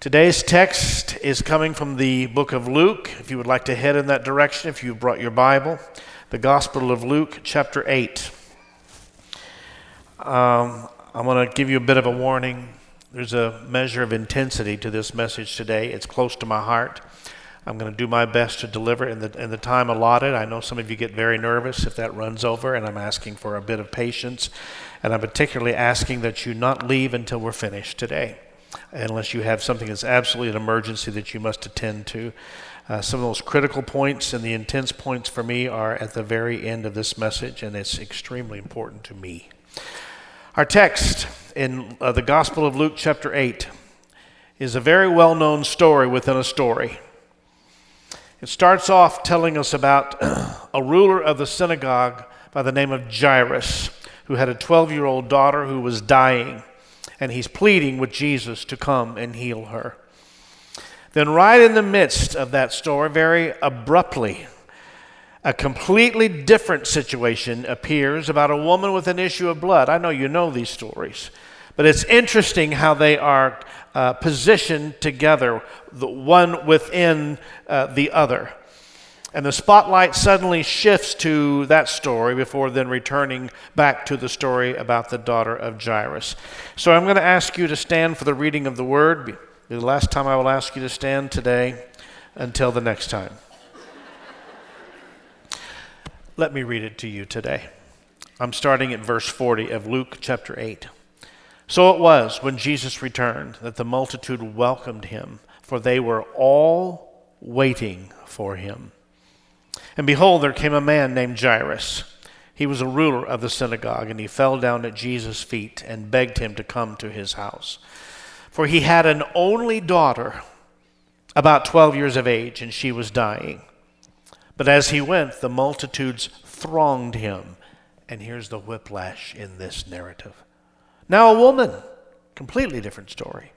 Today's text is coming from the book of Luke. If you would like to head in that direction, if you brought your Bible, the Gospel of Luke, chapter 8. Um, I want to give you a bit of a warning. There's a measure of intensity to this message today. It's close to my heart. I'm going to do my best to deliver in the, in the time allotted. I know some of you get very nervous if that runs over, and I'm asking for a bit of patience. And I'm particularly asking that you not leave until we're finished today unless you have something that's absolutely an emergency that you must attend to. Uh, some of those critical points and the intense points for me are at the very end of this message, and it's extremely important to me. Our text in uh, the Gospel of Luke, chapter 8, is a very well known story within a story. It starts off telling us about a ruler of the synagogue by the name of Jairus, who had a 12 year old daughter who was dying and he's pleading with Jesus to come and heal her. Then, right in the midst of that story, very abruptly, a completely different situation appears about a woman with an issue of blood. I know you know these stories, but it's interesting how they are uh, positioned together, the one within uh, the other. And the spotlight suddenly shifts to that story before then returning back to the story about the daughter of Jairus. So I'm going to ask you to stand for the reading of the word. The last time I will ask you to stand today until the next time. Let me read it to you today. I'm starting at verse 40 of Luke chapter 8. So it was when Jesus returned that the multitude welcomed him, for they were all waiting for him. And behold, there came a man named Jairus. He was a ruler of the synagogue, and he fell down at Jesus' feet and begged him to come to his house. For he had an only daughter, about 12 years of age, and she was dying. But as he went, the multitudes thronged him. And here's the whiplash in this narrative. Now, a woman, completely different story,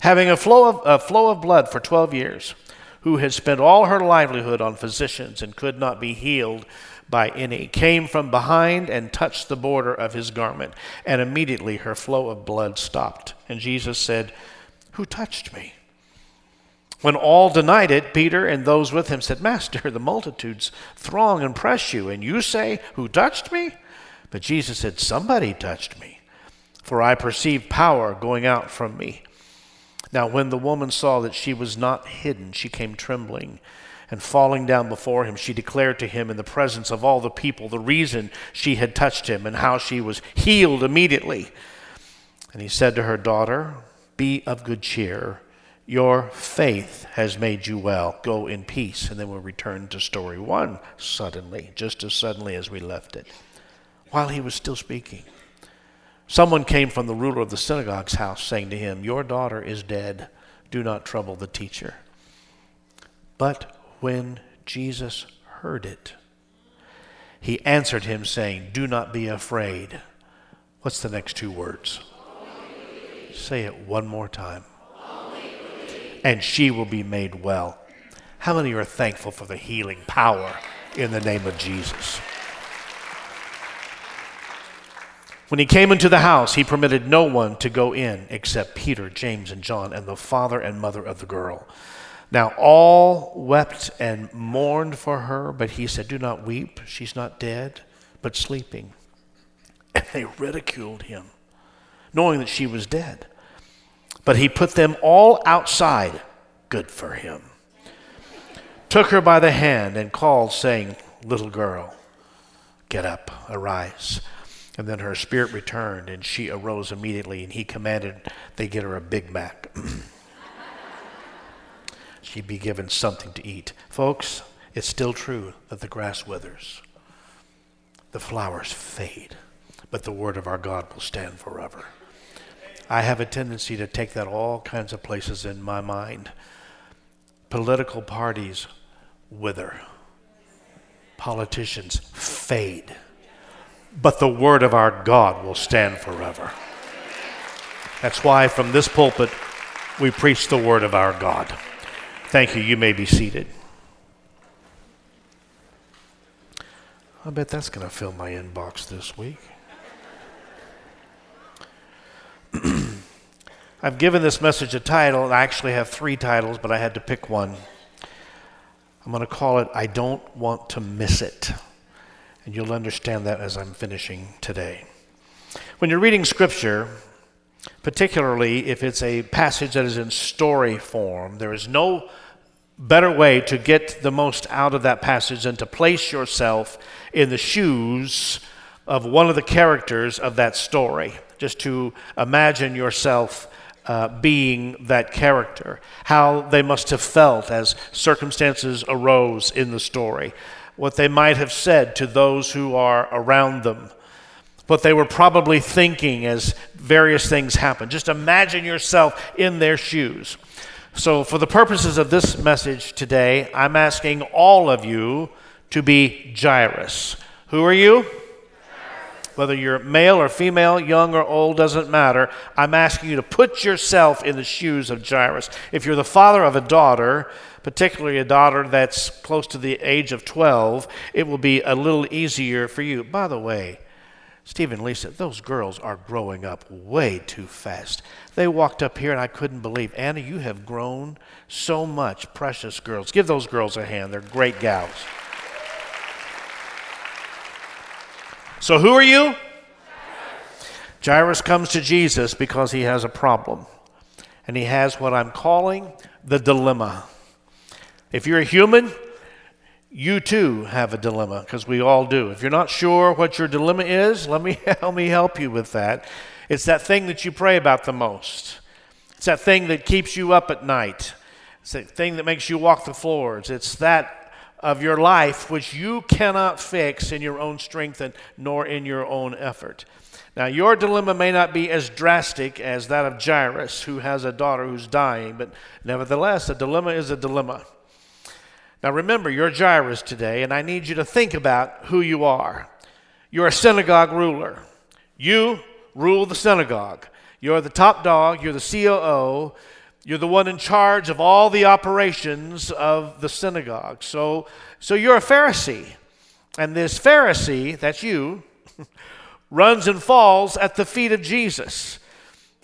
having a flow of, a flow of blood for 12 years who had spent all her livelihood on physicians and could not be healed by any, came from behind and touched the border of his garment, and immediately her flow of blood stopped. And Jesus said, Who touched me? When all denied it, Peter and those with him said, Master, the multitudes throng and press you, and you say, Who touched me? But Jesus said, Somebody touched me, for I perceive power going out from me. Now, when the woman saw that she was not hidden, she came trembling. And falling down before him, she declared to him in the presence of all the people the reason she had touched him and how she was healed immediately. And he said to her, Daughter, be of good cheer. Your faith has made you well. Go in peace. And then we'll return to story one suddenly, just as suddenly as we left it, while he was still speaking. Someone came from the ruler of the synagogue's house saying to him, Your daughter is dead. Do not trouble the teacher. But when Jesus heard it, he answered him, saying, Do not be afraid. What's the next two words? Say it one more time. And she will be made well. How many are thankful for the healing power in the name of Jesus? When he came into the house, he permitted no one to go in except Peter, James, and John, and the father and mother of the girl. Now all wept and mourned for her, but he said, Do not weep. She's not dead, but sleeping. And they ridiculed him, knowing that she was dead. But he put them all outside. Good for him. Took her by the hand and called, saying, Little girl, get up, arise. And then her spirit returned, and she arose immediately, and he commanded they get her a Big Mac. She'd be given something to eat. Folks, it's still true that the grass withers, the flowers fade, but the word of our God will stand forever. I have a tendency to take that all kinds of places in my mind. Political parties wither, politicians fade but the word of our God will stand forever. That's why from this pulpit we preach the word of our God. Thank you. You may be seated. I bet that's going to fill my inbox this week. I've given this message a title, and I actually have three titles, but I had to pick one. I'm going to call it I Don't Want to Miss It. And you'll understand that as I'm finishing today. When you're reading Scripture, particularly if it's a passage that is in story form, there is no better way to get the most out of that passage than to place yourself in the shoes of one of the characters of that story. Just to imagine yourself uh, being that character, how they must have felt as circumstances arose in the story, what they might have said to those who are around them, what they were probably thinking as various things happened. Just imagine yourself in their shoes. So, for the purposes of this message today, I'm asking all of you to be Jairus. Who are you? Whether you're male or female, young or old, doesn't matter. I'm asking you to put yourself in the shoes of Jairus. If you're the father of a daughter, particularly a daughter that's close to the age of 12, it will be a little easier for you. By the way, Steve and Lisa, those girls are growing up way too fast. They walked up here and I couldn't believe, Anna, you have grown so much, precious girls. Give those girls a hand. They're great gals. So, who are you? Jairus comes to Jesus because he has a problem. And he has what I'm calling the dilemma. If you're a human, you too have a dilemma because we all do. If you're not sure what your dilemma is, let me help me help you with that. It's that thing that you pray about the most. It's that thing that keeps you up at night. It's that thing that makes you walk the floors. It's that of your life which you cannot fix in your own strength and nor in your own effort. Now, your dilemma may not be as drastic as that of Jairus, who has a daughter who's dying, but nevertheless, a dilemma is a dilemma. Now, remember, you're Jairus today, and I need you to think about who you are. You're a synagogue ruler. You rule the synagogue. You're the top dog, you're the COO, you're the one in charge of all the operations of the synagogue. So, so you're a Pharisee. And this Pharisee, that's you, runs and falls at the feet of Jesus.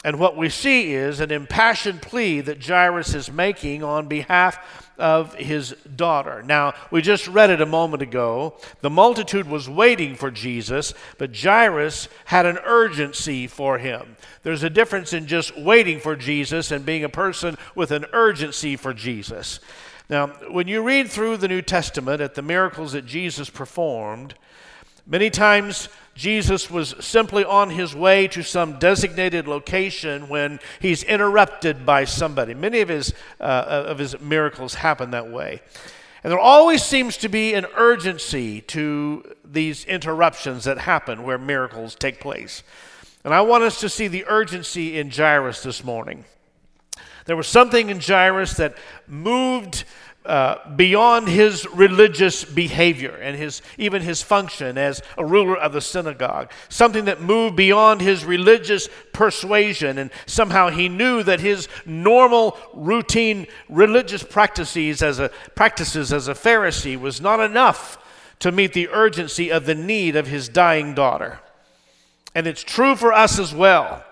And what we see is an impassioned plea that Jairus is making on behalf of his daughter. Now, we just read it a moment ago. The multitude was waiting for Jesus, but Jairus had an urgency for him. There's a difference in just waiting for Jesus and being a person with an urgency for Jesus. Now, when you read through the New Testament at the miracles that Jesus performed, many times Jesus was simply on his way to some designated location when he's interrupted by somebody. Many of his, uh, of his miracles happen that way. And there always seems to be an urgency to these interruptions that happen where miracles take place. And I want us to see the urgency in Jairus this morning. There was something in Jairus that moved uh, beyond his religious behavior and his, even his function as a ruler of the synagogue. Something that moved beyond his religious persuasion, and somehow he knew that his normal, routine religious practices as a, practices as a Pharisee was not enough to meet the urgency of the need of his dying daughter. And it's true for us as well.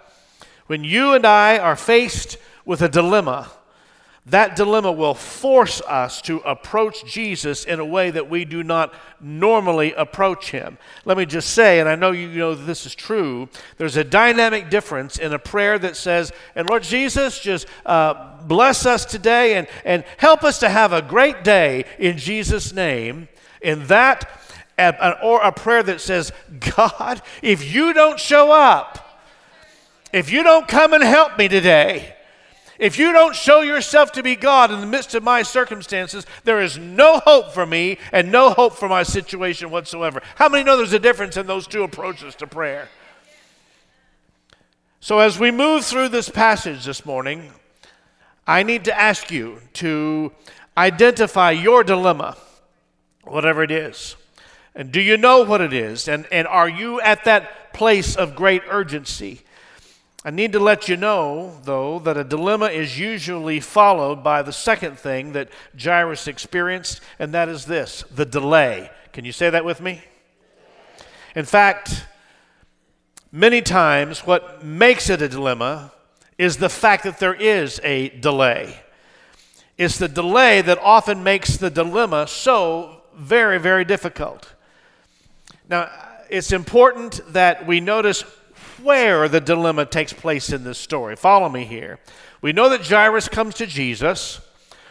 When you and I are faced with a dilemma, that dilemma will force us to approach Jesus in a way that we do not normally approach him. Let me just say, and I know you know this is true, there's a dynamic difference in a prayer that says, and Lord Jesus, just uh, bless us today and, and help us to have a great day in Jesus' name. In that, or a prayer that says, God, if you don't show up, if you don't come and help me today, if you don't show yourself to be God in the midst of my circumstances, there is no hope for me and no hope for my situation whatsoever. How many know there's a difference in those two approaches to prayer? So, as we move through this passage this morning, I need to ask you to identify your dilemma, whatever it is. And do you know what it is? And, and are you at that place of great urgency? I need to let you know, though, that a dilemma is usually followed by the second thing that Jairus experienced, and that is this the delay. Can you say that with me? In fact, many times what makes it a dilemma is the fact that there is a delay. It's the delay that often makes the dilemma so very, very difficult. Now, it's important that we notice where the dilemma takes place in this story. Follow me here. We know that Jairus comes to Jesus.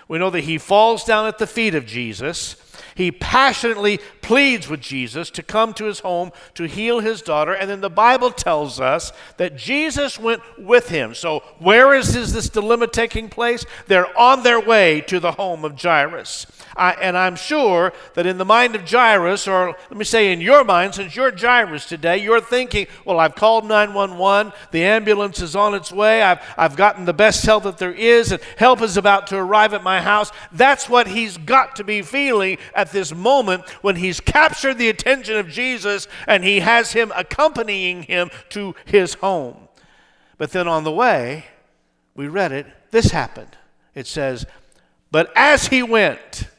We know that he falls down at the feet of Jesus. He passionately pleads with Jesus to come to his home to heal his daughter. And then the Bible tells us that Jesus went with him. So, where is this dilemma taking place? They're on their way to the home of Jairus. I, and I'm sure that in the mind of Jairus, or let me say in your mind, since you're Jairus today, you're thinking, well, I've called 911, the ambulance is on its way, I've, I've gotten the best help that there is, and help is about to arrive at my house. That's what he's got to be feeling at this moment when he's captured the attention of Jesus and he has him accompanying him to his home. But then on the way, we read it, this happened. It says, But as he went,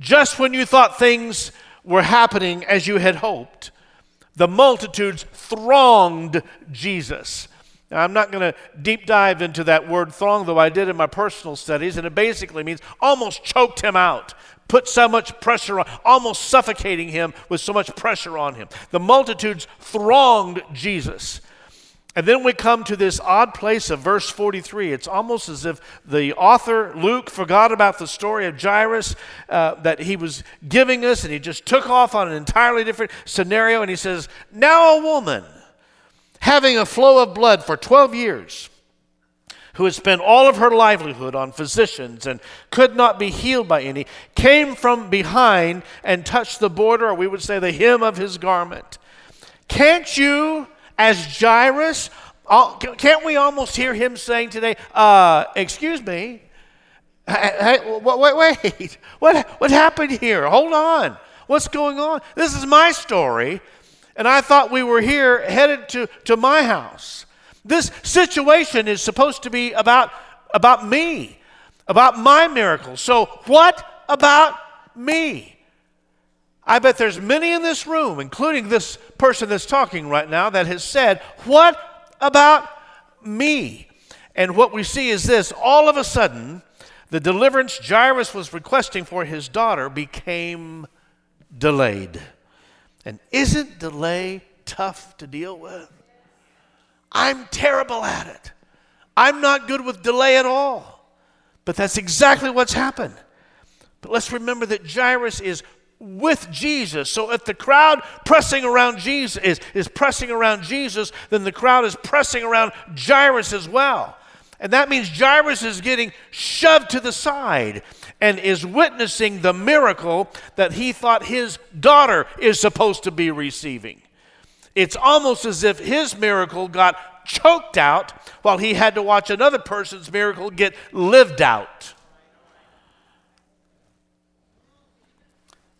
just when you thought things were happening as you had hoped, the multitudes thronged Jesus. Now, I'm not going to deep dive into that word throng, though I did in my personal studies, and it basically means almost choked him out, put so much pressure on, almost suffocating him with so much pressure on him. The multitudes thronged Jesus. And then we come to this odd place of verse 43. It's almost as if the author, Luke, forgot about the story of Jairus uh, that he was giving us, and he just took off on an entirely different scenario. And he says, Now a woman having a flow of blood for 12 years, who had spent all of her livelihood on physicians and could not be healed by any, came from behind and touched the border, or we would say the hem of his garment. Can't you? as Jairus, can't we almost hear him saying today, uh, excuse me, hey, wait, wait, what, what happened here? Hold on. What's going on? This is my story, and I thought we were here headed to, to my house. This situation is supposed to be about, about me, about my miracle. So, what about me? I bet there's many in this room, including this person that's talking right now, that has said, What about me? And what we see is this all of a sudden, the deliverance Jairus was requesting for his daughter became delayed. And isn't delay tough to deal with? I'm terrible at it. I'm not good with delay at all. But that's exactly what's happened. But let's remember that Jairus is with Jesus. So if the crowd pressing around Jesus is, is pressing around Jesus, then the crowd is pressing around Jairus as well. And that means Jairus is getting shoved to the side and is witnessing the miracle that he thought his daughter is supposed to be receiving. It's almost as if his miracle got choked out while he had to watch another person's miracle get lived out.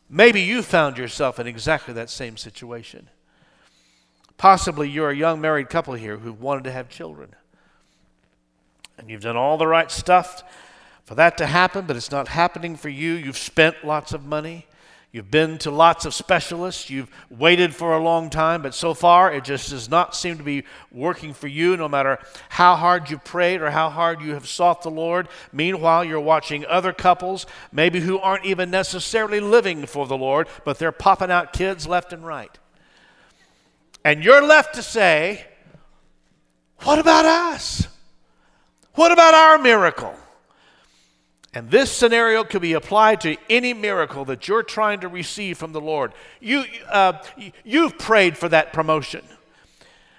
Maybe you found yourself in exactly that same situation. Possibly you're a young married couple here who wanted to have children. And you've done all the right stuff for that to happen, but it's not happening for you. You've spent lots of money. You've been to lots of specialists. You've waited for a long time, but so far it just does not seem to be working for you, no matter how hard you prayed or how hard you have sought the Lord. Meanwhile, you're watching other couples, maybe who aren't even necessarily living for the Lord, but they're popping out kids left and right. And you're left to say, What about us? What about our miracle? And this scenario could be applied to any miracle that you're trying to receive from the Lord. You, uh, you've prayed for that promotion.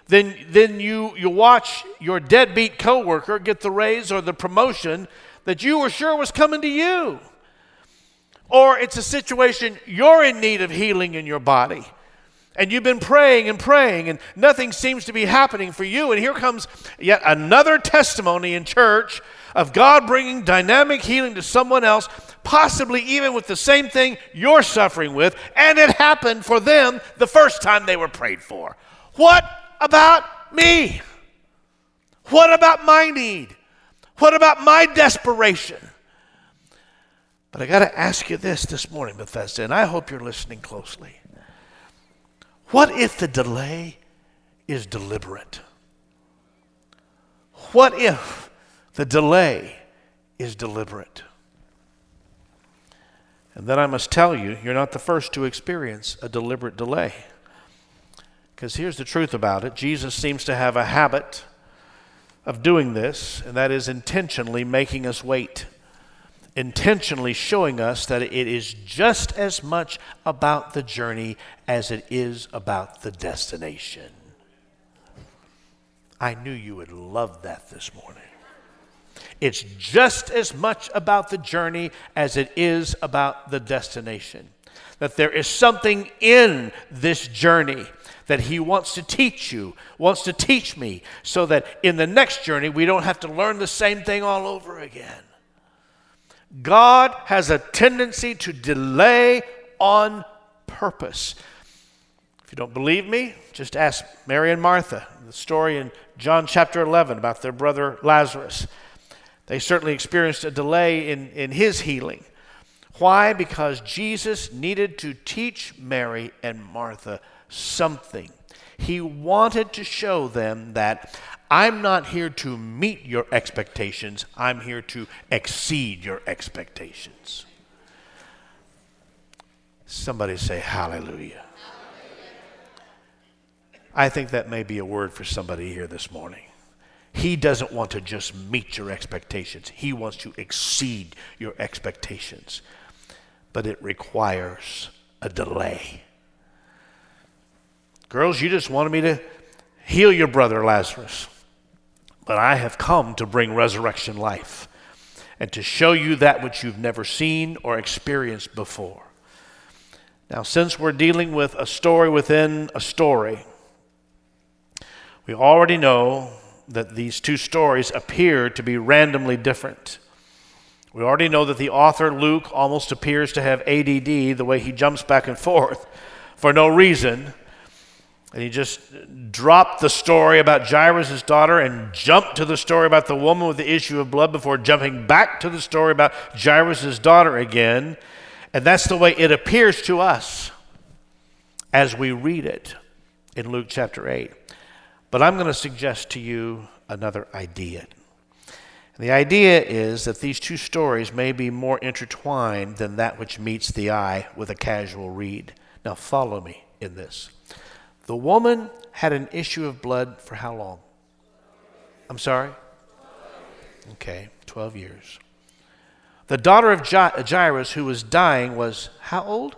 Then, then you, you watch your deadbeat coworker get the raise or the promotion that you were sure was coming to you. Or it's a situation you're in need of healing in your body. And you've been praying and praying, and nothing seems to be happening for you. And here comes yet another testimony in church of God bringing dynamic healing to someone else, possibly even with the same thing you're suffering with, and it happened for them the first time they were prayed for. What about me? What about my need? What about my desperation? But I got to ask you this this morning, Bethesda, and I hope you're listening closely. What if the delay is deliberate? What if the delay is deliberate? And then I must tell you, you're not the first to experience a deliberate delay. Because here's the truth about it Jesus seems to have a habit of doing this, and that is intentionally making us wait, intentionally showing us that it is just as much about the journey as it is about the destination. I knew you would love that this morning. It's just as much about the journey as it is about the destination. That there is something in this journey that He wants to teach you, wants to teach me, so that in the next journey we don't have to learn the same thing all over again. God has a tendency to delay on purpose. If you don't believe me, just ask Mary and Martha, the story in John chapter 11 about their brother Lazarus. They certainly experienced a delay in, in his healing. Why? Because Jesus needed to teach Mary and Martha something. He wanted to show them that I'm not here to meet your expectations, I'm here to exceed your expectations. Somebody say hallelujah. I think that may be a word for somebody here this morning. He doesn't want to just meet your expectations, He wants to exceed your expectations. But it requires a delay. Girls, you just wanted me to heal your brother Lazarus. But I have come to bring resurrection life and to show you that which you've never seen or experienced before. Now, since we're dealing with a story within a story, we already know that these two stories appear to be randomly different. We already know that the author, Luke, almost appears to have ADD the way he jumps back and forth for no reason. And he just dropped the story about Jairus' daughter and jumped to the story about the woman with the issue of blood before jumping back to the story about Jairus' daughter again. And that's the way it appears to us as we read it in Luke chapter 8. But I'm going to suggest to you another idea. The idea is that these two stories may be more intertwined than that which meets the eye with a casual read. Now, follow me in this. The woman had an issue of blood for how long? I'm sorry? Okay, 12 years. The daughter of Jairus, who was dying, was how old?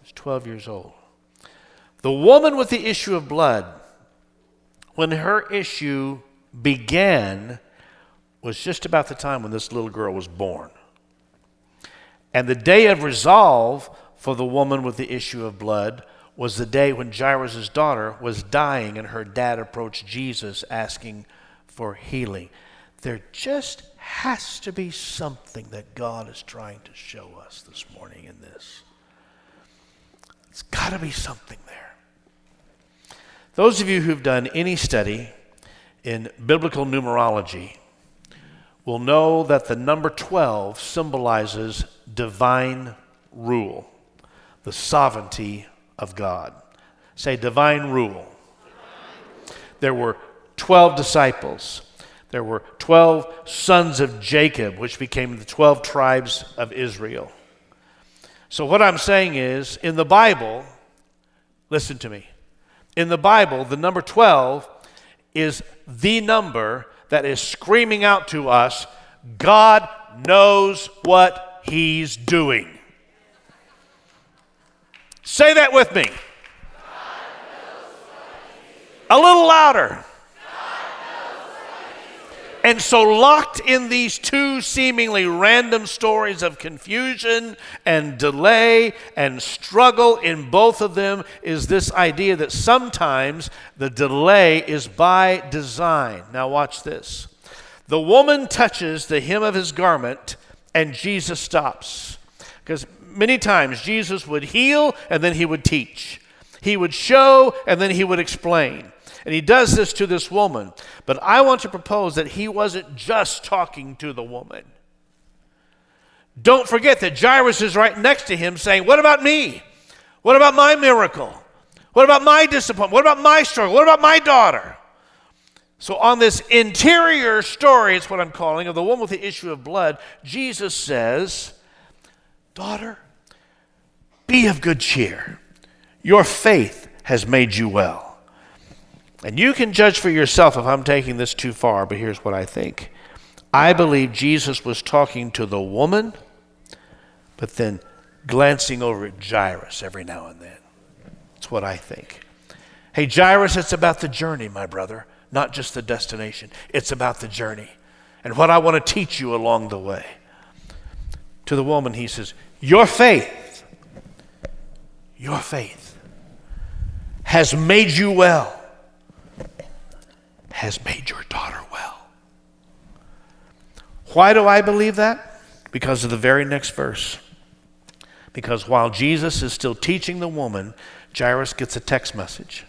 Was 12 years old. The woman with the issue of blood when her issue began was just about the time when this little girl was born. And the day of resolve for the woman with the issue of blood was the day when Jairus' daughter was dying and her dad approached Jesus asking for healing. There just has to be something that God is trying to show us this morning in this. It's got to be something there. Those of you who've done any study in biblical numerology will know that the number 12 symbolizes divine rule, the sovereignty of God. Say divine rule. There were 12 disciples. There were 12 sons of Jacob, which became the 12 tribes of Israel. So, what I'm saying is, in the Bible, listen to me, in the Bible, the number 12 is the number that is screaming out to us God knows what He's doing. Say that with me. A little louder. And so, locked in these two seemingly random stories of confusion and delay and struggle in both of them is this idea that sometimes the delay is by design. Now, watch this. The woman touches the hem of his garment, and Jesus stops. Because many times Jesus would heal and then he would teach, he would show and then he would explain. And he does this to this woman. But I want to propose that he wasn't just talking to the woman. Don't forget that Jairus is right next to him saying, What about me? What about my miracle? What about my disappointment? What about my struggle? What about my daughter? So, on this interior story, it's what I'm calling, of the woman with the issue of blood, Jesus says, Daughter, be of good cheer. Your faith has made you well. And you can judge for yourself if I'm taking this too far, but here's what I think. I believe Jesus was talking to the woman, but then glancing over at Jairus every now and then. That's what I think. Hey, Jairus, it's about the journey, my brother, not just the destination. It's about the journey and what I want to teach you along the way. To the woman, he says, Your faith, your faith has made you well, has made your daughter well. Why do I believe that? Because of the very next verse. Because while Jesus is still teaching the woman, Jairus gets a text message.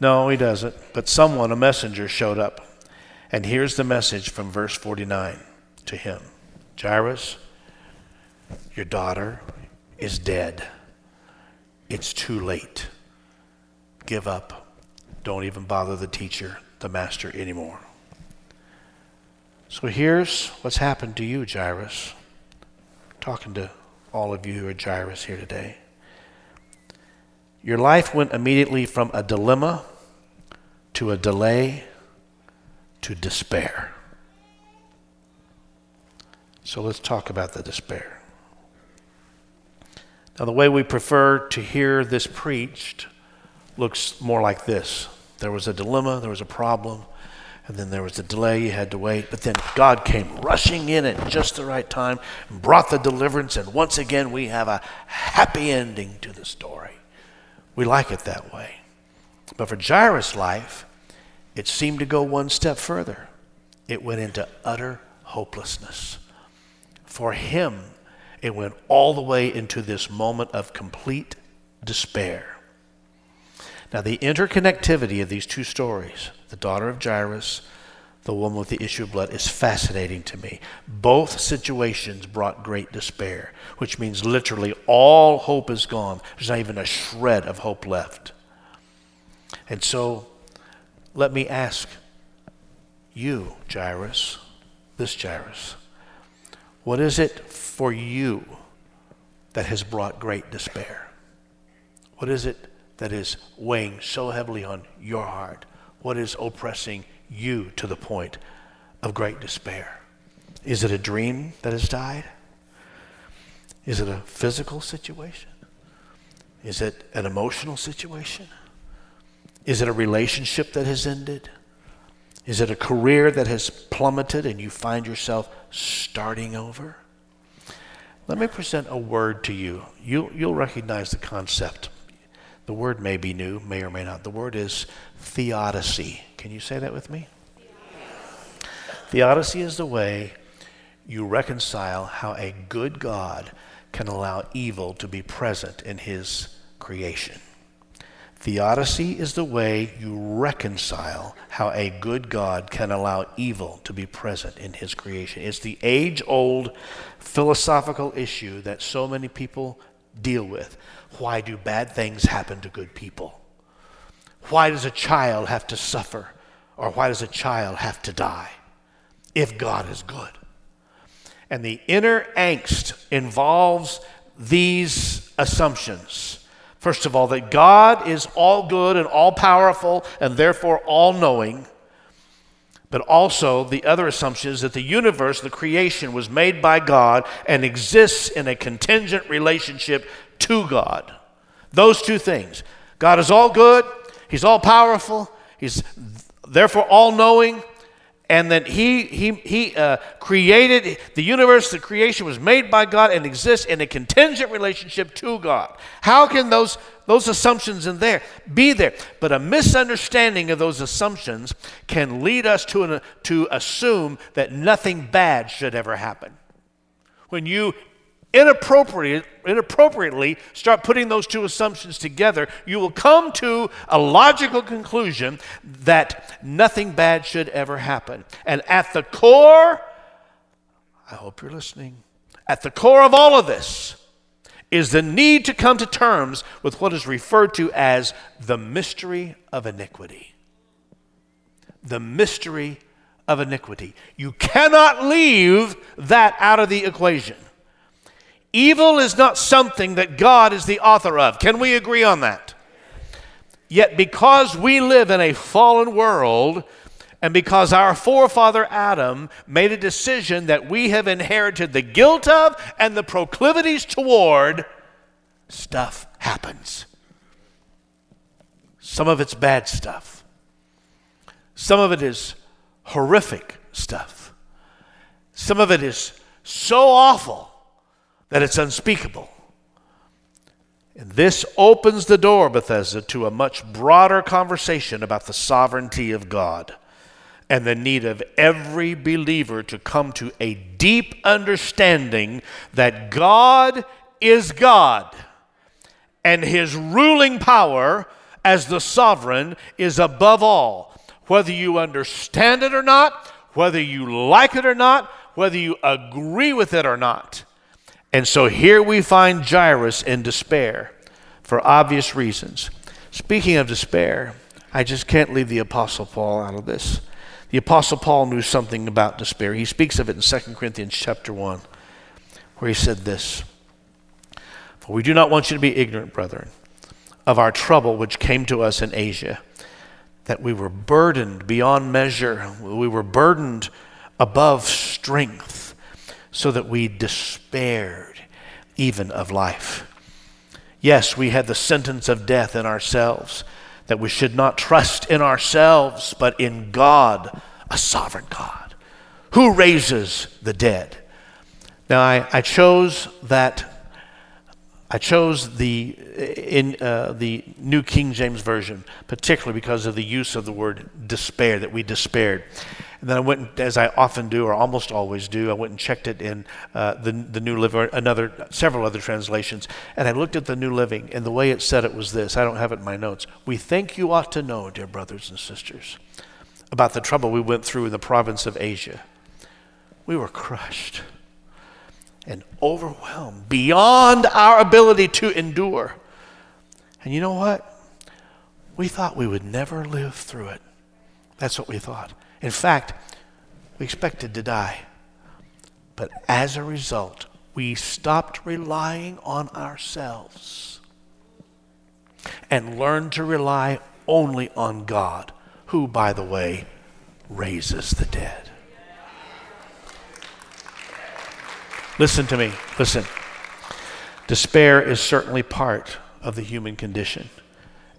No, he doesn't. But someone, a messenger, showed up. And here's the message from verse 49 to him Jairus, your daughter is dead. It's too late. Give up. Don't even bother the teacher, the master, anymore. So here's what's happened to you, Jairus. talking to all of you who are Jairus here today. Your life went immediately from a dilemma to a delay to despair. So let's talk about the despair. Now, the way we prefer to hear this preached looks more like this there was a dilemma, there was a problem, and then there was a delay, you had to wait. But then God came rushing in at just the right time and brought the deliverance, and once again we have a happy ending to the story. We like it that way. But for Jairus' life, it seemed to go one step further. It went into utter hopelessness. For him, it went all the way into this moment of complete despair. Now, the interconnectivity of these two stories, the daughter of Jairus, the woman with the issue of blood, is fascinating to me. Both situations brought great despair, which means literally all hope is gone. There's not even a shred of hope left. And so, let me ask you, Jairus, this Jairus, what is it for you that has brought great despair? What is it that is weighing so heavily on your heart? What is oppressing you to the point of great despair? Is it a dream that has died? Is it a physical situation? Is it an emotional situation? Is it a relationship that has ended? Is it a career that has plummeted and you find yourself starting over? Let me present a word to you. you you'll recognize the concept. The word may be new, may or may not. The word is theodicy. Can you say that with me? Theodicy is the way you reconcile how a good God can allow evil to be present in his creation. Theodicy is the way you reconcile how a good God can allow evil to be present in his creation. It's the age old philosophical issue that so many people deal with. Why do bad things happen to good people? Why does a child have to suffer? Or why does a child have to die if God is good? And the inner angst involves these assumptions. First of all, that God is all good and all powerful and therefore all knowing. But also, the other assumption is that the universe, the creation, was made by God and exists in a contingent relationship to God. Those two things. God is all good, He's all powerful, He's therefore all knowing, and that He, he, he uh, created the universe, the creation was made by God and exists in a contingent relationship to God. How can those, those assumptions in there be there? But a misunderstanding of those assumptions can lead us to, an, to assume that nothing bad should ever happen. When you inappropriate, inappropriately start putting those two assumptions together, you will come to a logical conclusion that nothing bad should ever happen. And at the core, I hope you're listening, at the core of all of this is the need to come to terms with what is referred to as the mystery of iniquity. The mystery of iniquity. You cannot leave that out of the equation. Evil is not something that God is the author of. Can we agree on that? Yet, because we live in a fallen world, and because our forefather Adam made a decision that we have inherited the guilt of and the proclivities toward, stuff happens. Some of it's bad stuff, some of it is horrific stuff, some of it is so awful that it's unspeakable. And this opens the door, Bethesda, to a much broader conversation about the sovereignty of God and the need of every believer to come to a deep understanding that God is God and his ruling power as the sovereign is above all. Whether you understand it or not, whether you like it or not, whether you agree with it or not. And so here we find Jairus in despair for obvious reasons. Speaking of despair, I just can't leave the Apostle Paul out of this. The Apostle Paul knew something about despair. He speaks of it in 2 Corinthians chapter 1, where he said this For we do not want you to be ignorant, brethren, of our trouble which came to us in Asia, that we were burdened beyond measure. We were burdened above strength so that we despaired even of life. Yes, we had the sentence of death in ourselves, that we should not trust in ourselves, but in God, a sovereign God, who raises the dead. Now, I, I chose that. I chose the in uh, the New King James Version, particularly because of the use of the word despair, that we despaired. And then I went, as I often do, or almost always do, I went and checked it in uh, the, the New Living, another, several other translations, and I looked at the New Living, and the way it said it was this. I don't have it in my notes. We think you ought to know, dear brothers and sisters, about the trouble we went through in the province of Asia. We were crushed and overwhelmed beyond our ability to endure. And you know what? We thought we would never live through it. That's what we thought. In fact, we expected to die. But as a result, we stopped relying on ourselves and learned to rely only on God, who, by the way, raises the dead. Listen to me. Listen. Despair is certainly part of the human condition,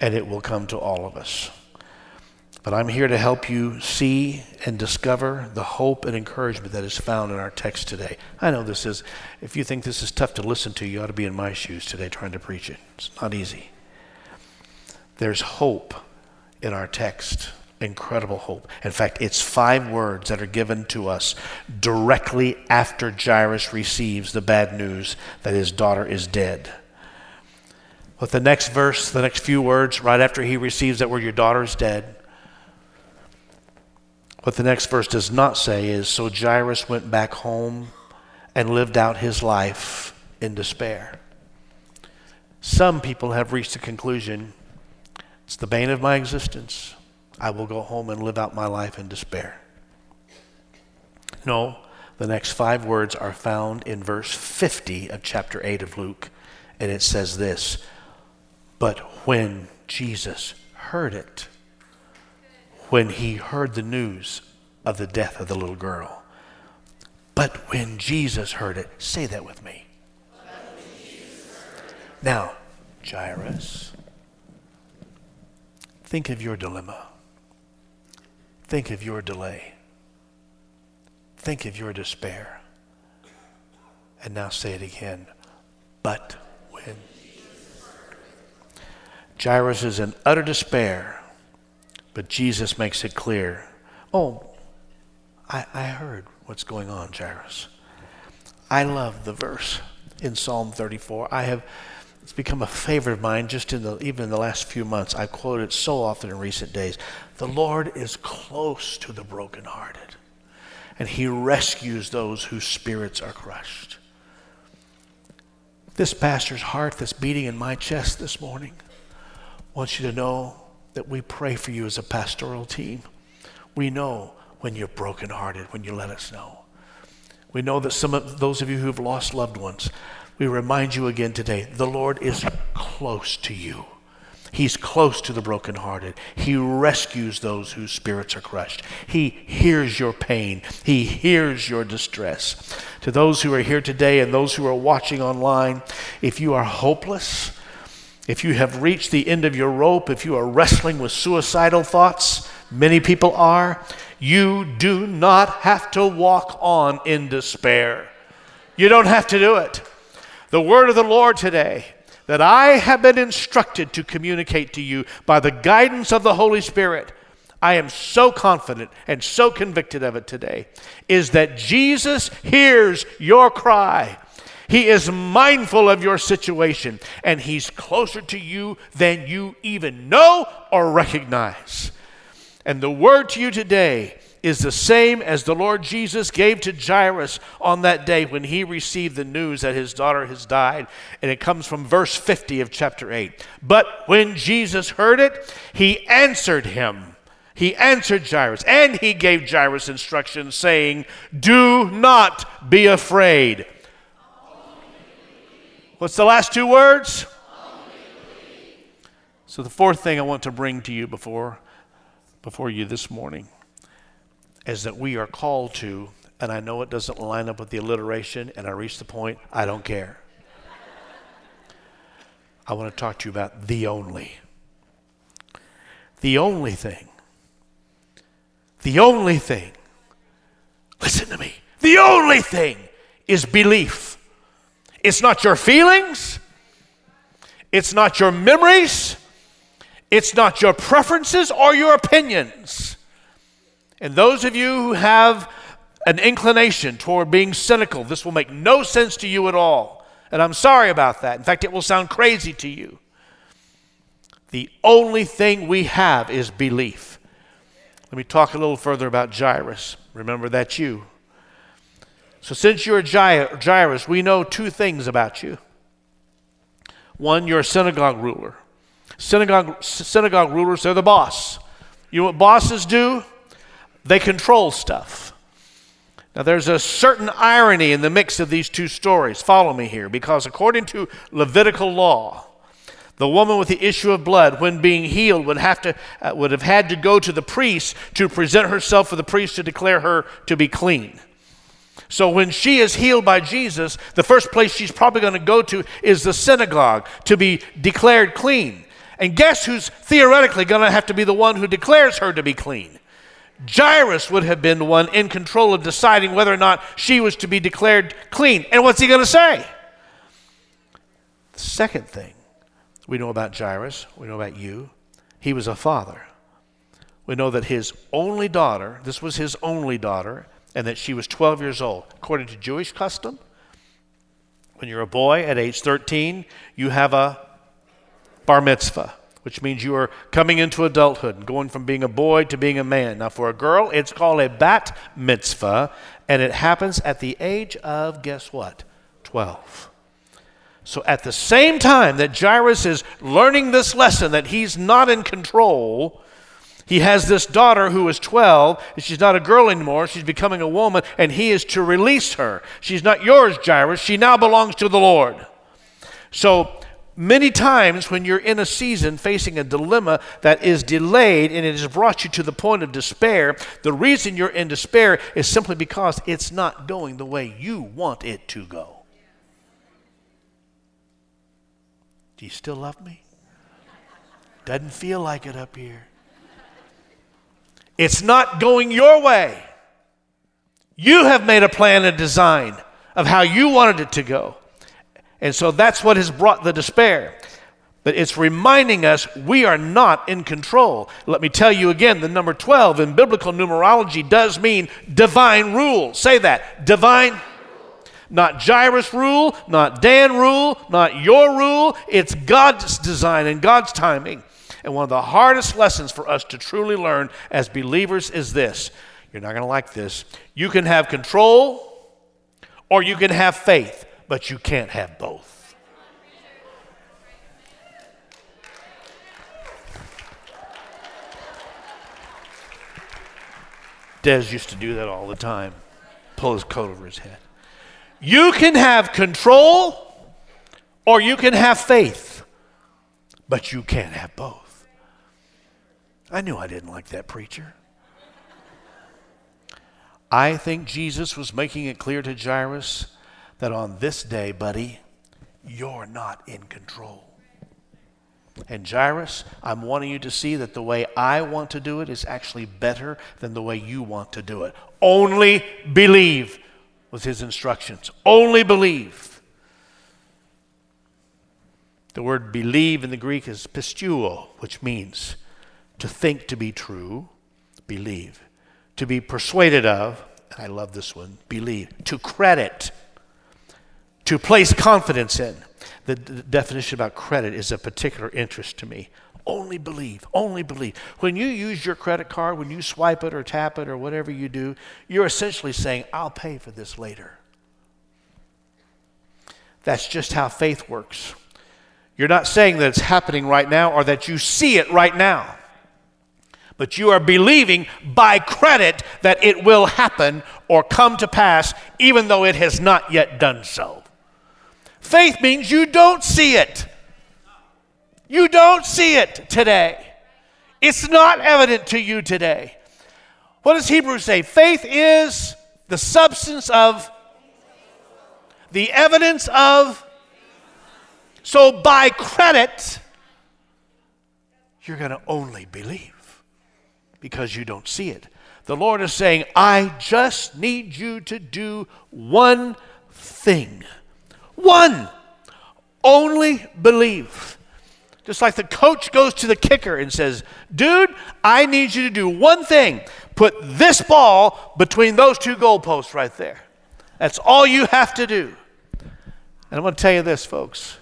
and it will come to all of us. But I'm here to help you see and discover the hope and encouragement that is found in our text today. I know this is, if you think this is tough to listen to, you ought to be in my shoes today trying to preach it. It's not easy. There's hope in our text, incredible hope. In fact, it's five words that are given to us directly after Jairus receives the bad news that his daughter is dead. But the next verse, the next few words, right after he receives that word, your daughter is dead what the next verse does not say is So Jairus went back home and lived out his life in despair. Some people have reached the conclusion it's the bane of my existence. I will go home and live out my life in despair. No, the next five words are found in verse 50 of chapter 8 of Luke, and it says this But when Jesus heard it, when he heard the news of the death of the little girl. But when Jesus heard it, say that with me. Now, Jairus, think of your dilemma. Think of your delay. Think of your despair. And now say it again. But when Jairus is in utter despair but Jesus makes it clear oh, I, I heard what's going on, Jairus. I love the verse in Psalm 34. I have it's become a favorite of mine just in the even in the last few months. I've quoted it so often in recent days. The Lord is close to the brokenhearted, and he rescues those whose spirits are crushed. This pastor's heart that's beating in my chest this morning wants you to know that we pray for you as a pastoral team. We know when you're brokenhearted, when you let us know. We know that some of those of you who have lost loved ones, we remind you again today the Lord is close to you. He's close to the brokenhearted. He rescues those whose spirits are crushed. He hears your pain. He hears your distress. To those who are here today and those who are watching online, if you are hopeless, if you have reached the end of your rope, if you are wrestling with suicidal thoughts, many people are, you do not have to walk on in despair. You don't have to do it. The word of the Lord today that I have been instructed to communicate to you by the guidance of the Holy Spirit. I am so confident and so convicted of it today is that Jesus hears your cry. He is mindful of your situation, and He's closer to you than you even know or recognize. And the word to you today is the same as the Lord Jesus gave to Jairus on that day when he received the news that his daughter has died. And it comes from verse 50 of chapter 8. But when Jesus heard it, he answered him. He answered Jairus, and he gave Jairus instructions, saying, Do not be afraid. What's the last two words? So the fourth thing I want to bring to you before before you this morning is that we are called to, and I know it doesn't line up with the alliteration, and I reach the point, I don't care. I want to talk to you about the only. The only thing. The only thing. Listen to me. The only thing is belief. It's not your feelings. It's not your memories. It's not your preferences or your opinions. And those of you who have an inclination toward being cynical, this will make no sense to you at all. And I'm sorry about that. In fact, it will sound crazy to you. The only thing we have is belief. Let me talk a little further about Jairus. Remember, that's you. So, since you're a Jairus, we know two things about you. One, you're a synagogue ruler. Synagogue, synagogue rulers, they're the boss. You know what bosses do? They control stuff. Now, there's a certain irony in the mix of these two stories. Follow me here, because according to Levitical law, the woman with the issue of blood, when being healed, would have, to, uh, would have had to go to the priest to present herself for the priest to declare her to be clean. So when she is healed by Jesus, the first place she's probably going to go to is the synagogue to be declared clean. And guess who's theoretically going to have to be the one who declares her to be clean? Jairus would have been the one in control of deciding whether or not she was to be declared clean. And what's he going to say? The second thing we know about Jairus, we know about you, he was a father. We know that his only daughter, this was his only daughter, and that she was 12 years old. According to Jewish custom, when you're a boy at age 13, you have a bar mitzvah, which means you are coming into adulthood going from being a boy to being a man. Now, for a girl, it's called a bat mitzvah, and it happens at the age of, guess what? 12. So, at the same time that Jairus is learning this lesson that he's not in control, he has this daughter who is 12, and she's not a girl anymore. She's becoming a woman, and he is to release her. She's not yours, Jairus. She now belongs to the Lord. So, Many times, when you're in a season facing a dilemma that is delayed and it has brought you to the point of despair, the reason you're in despair is simply because it's not going the way you want it to go. Do you still love me? Doesn't feel like it up here. It's not going your way. You have made a plan and design of how you wanted it to go. And so that's what has brought the despair. But it's reminding us we are not in control. Let me tell you again the number 12 in biblical numerology does mean divine rule. Say that divine. Not Jairus rule, not Dan rule, not your rule. It's God's design and God's timing. And one of the hardest lessons for us to truly learn as believers is this you're not going to like this. You can have control or you can have faith, but you can't have both. Des used to do that all the time, pull his coat over his head. You can have control or you can have faith, but you can't have both. I knew I didn't like that preacher. I think Jesus was making it clear to Jairus that on this day, buddy, you're not in control. And Jairus, I'm wanting you to see that the way I want to do it is actually better than the way you want to do it. Only believe was his instructions. Only believe. The word believe in the Greek is pisteuo, which means to think to be true, believe. To be persuaded of, and I love this one, believe. To credit, to place confidence in the, the definition about credit is of particular interest to me. Only believe, only believe. When you use your credit card, when you swipe it or tap it or whatever you do, you're essentially saying, I'll pay for this later. That's just how faith works. You're not saying that it's happening right now or that you see it right now, but you are believing by credit that it will happen or come to pass, even though it has not yet done so. Faith means you don't see it. You don't see it today. It's not evident to you today. What does Hebrews say? Faith is the substance of, the evidence of. So by credit, you're going to only believe because you don't see it. The Lord is saying, I just need you to do one thing. One. Only believe. Just like the coach goes to the kicker and says, Dude, I need you to do one thing. Put this ball between those two goalposts right there. That's all you have to do. And I'm going to tell you this, folks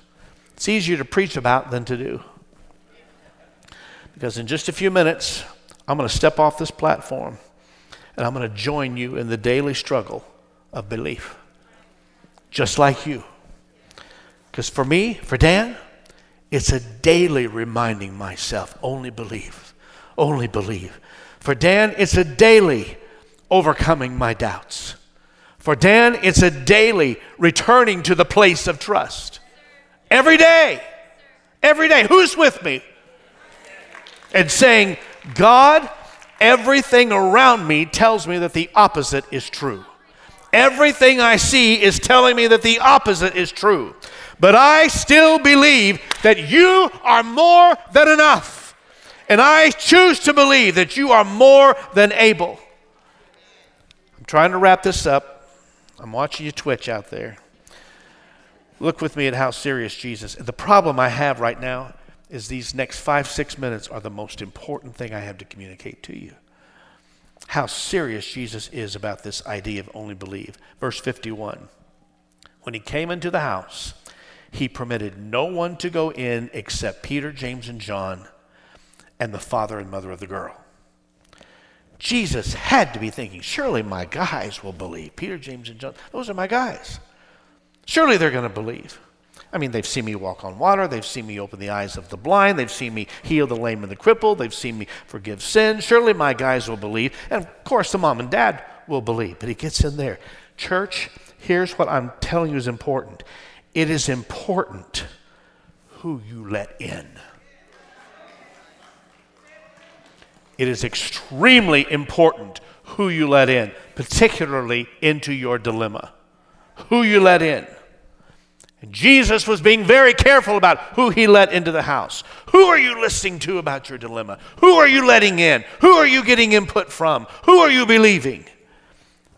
it's easier to preach about than to do. Because in just a few minutes, I'm going to step off this platform and I'm going to join you in the daily struggle of belief, just like you. Because for me, for Dan, it's a daily reminding myself only believe, only believe. For Dan, it's a daily overcoming my doubts. For Dan, it's a daily returning to the place of trust. Every day, every day. Who's with me? And saying, God, everything around me tells me that the opposite is true. Everything I see is telling me that the opposite is true. But I still believe that you are more than enough. And I choose to believe that you are more than able. I'm trying to wrap this up. I'm watching you twitch out there. Look with me at how serious Jesus. The problem I have right now is these next five, six minutes are the most important thing I have to communicate to you. How serious Jesus is about this idea of only believe. Verse 51 When he came into the house, he permitted no one to go in except Peter, James, and John, and the father and mother of the girl. Jesus had to be thinking, surely my guys will believe. Peter, James, and John, those are my guys. Surely they're going to believe. I mean, they've seen me walk on water. They've seen me open the eyes of the blind. They've seen me heal the lame and the crippled. They've seen me forgive sin. Surely my guys will believe. And of course, the mom and dad will believe. But he gets in there. Church, here's what I'm telling you is important it is important who you let in. It is extremely important who you let in, particularly into your dilemma. Who you let in. And Jesus was being very careful about who he let into the house. Who are you listening to about your dilemma? Who are you letting in? Who are you getting input from? Who are you believing?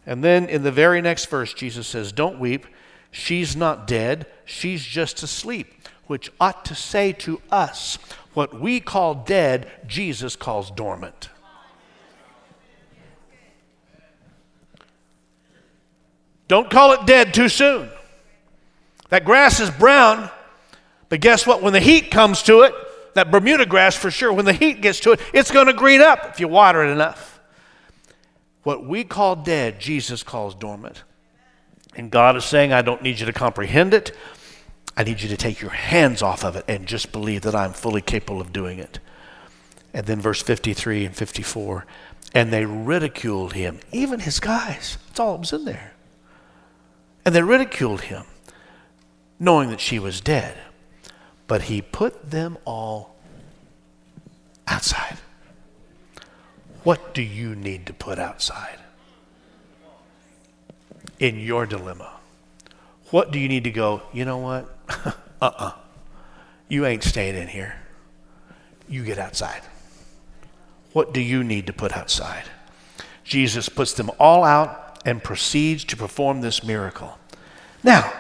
And then in the very next verse, Jesus says, Don't weep. She's not dead, she's just asleep, which ought to say to us what we call dead, Jesus calls dormant. Don't call it dead too soon. That grass is brown, but guess what? When the heat comes to it, that Bermuda grass for sure, when the heat gets to it, it's going to green up if you water it enough. What we call dead, Jesus calls dormant. And God is saying, I don't need you to comprehend it. I need you to take your hands off of it and just believe that I'm fully capable of doing it. And then verse 53 and 54 And they ridiculed him, even his guys. That's all that was in there. And they ridiculed him, knowing that she was dead. But he put them all outside. What do you need to put outside in your dilemma? What do you need to go, you know what? uh uh-uh. uh You ain't staying in here. You get outside. What do you need to put outside? Jesus puts them all out and proceeds to perform this miracle. Now,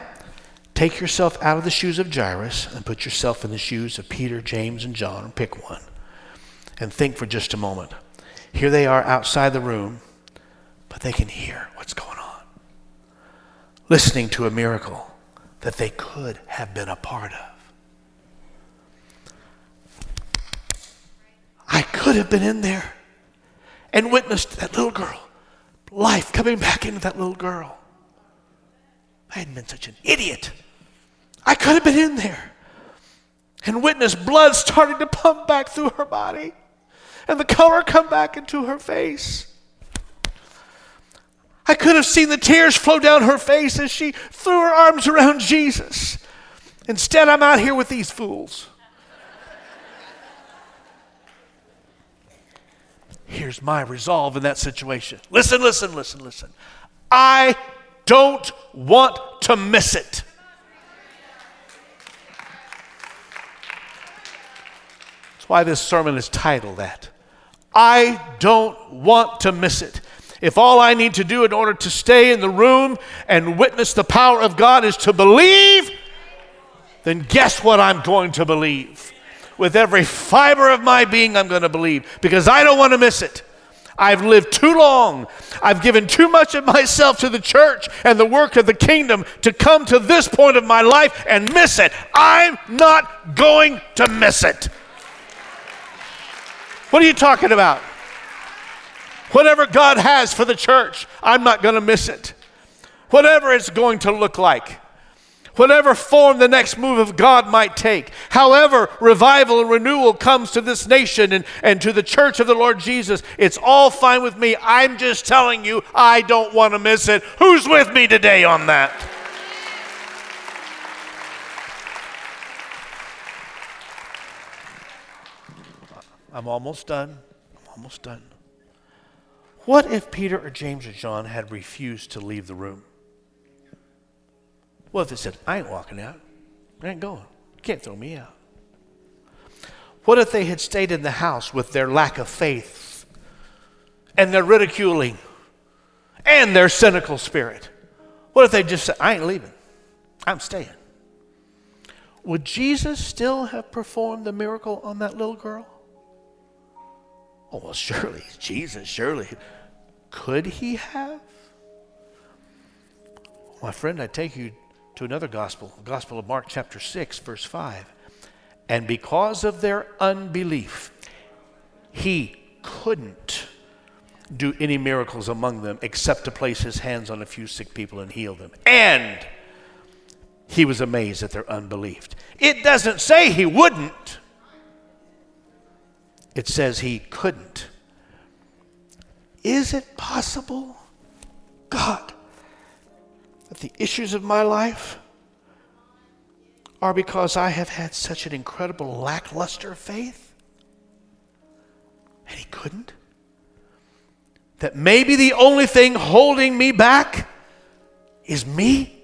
take yourself out of the shoes of Jairus and put yourself in the shoes of Peter, James, and John, or pick one, and think for just a moment. Here they are outside the room, but they can hear what's going on, listening to a miracle that they could have been a part of. I could have been in there and witnessed that little girl, life coming back into that little girl. I hadn't been such an idiot. I could have been in there and witnessed blood starting to pump back through her body and the color come back into her face. I could have seen the tears flow down her face as she threw her arms around Jesus. Instead, I'm out here with these fools. Here's my resolve in that situation. Listen, listen, listen, listen. I don't want to miss it. Why this sermon is titled that. I don't want to miss it. If all I need to do in order to stay in the room and witness the power of God is to believe, then guess what I'm going to believe? With every fiber of my being, I'm going to believe because I don't want to miss it. I've lived too long. I've given too much of myself to the church and the work of the kingdom to come to this point of my life and miss it. I'm not going to miss it. What are you talking about? Whatever God has for the church, I'm not going to miss it. Whatever it's going to look like, whatever form the next move of God might take, however revival and renewal comes to this nation and, and to the church of the Lord Jesus, it's all fine with me. I'm just telling you, I don't want to miss it. Who's with me today on that? I'm almost done. I'm almost done. What if Peter or James or John had refused to leave the room? What if they said, I ain't walking out. I ain't going. You can't throw me out. What if they had stayed in the house with their lack of faith and their ridiculing and their cynical spirit? What if they just said, I ain't leaving, I'm staying? Would Jesus still have performed the miracle on that little girl? Oh, well, surely, Jesus, surely. Could he have? My friend, I take you to another gospel, the Gospel of Mark, chapter 6, verse 5. And because of their unbelief, he couldn't do any miracles among them except to place his hands on a few sick people and heal them. And he was amazed at their unbelief. It doesn't say he wouldn't. It says he couldn't. Is it possible, God, that the issues of my life are because I have had such an incredible lackluster faith? And he couldn't? That maybe the only thing holding me back is me?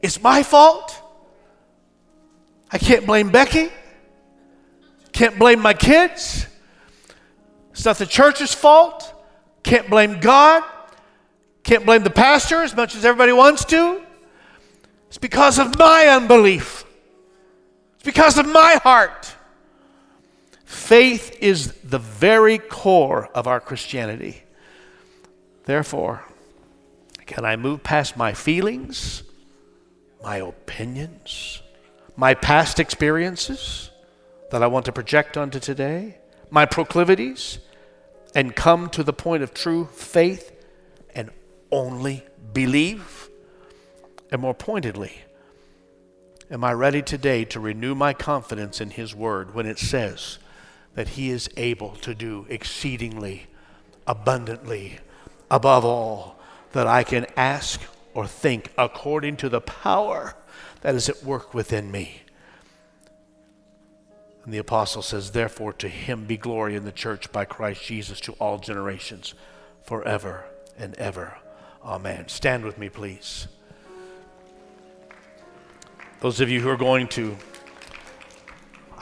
It's my fault? I can't blame Becky. Can't blame my kids. It's not the church's fault. Can't blame God. Can't blame the pastor as much as everybody wants to. It's because of my unbelief. It's because of my heart. Faith is the very core of our Christianity. Therefore, can I move past my feelings, my opinions, my past experiences? That I want to project onto today, my proclivities, and come to the point of true faith and only believe? And more pointedly, am I ready today to renew my confidence in His Word when it says that He is able to do exceedingly, abundantly, above all that I can ask or think according to the power that is at work within me. And the apostle says, Therefore, to him be glory in the church by Christ Jesus to all generations, forever and ever. Amen. Stand with me, please. Those of you who are going to,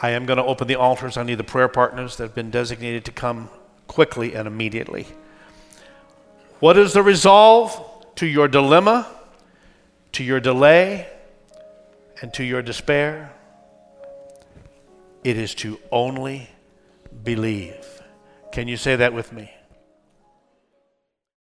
I am going to open the altars. I need the prayer partners that have been designated to come quickly and immediately. What is the resolve to your dilemma, to your delay, and to your despair? It is to only believe. Can you say that with me?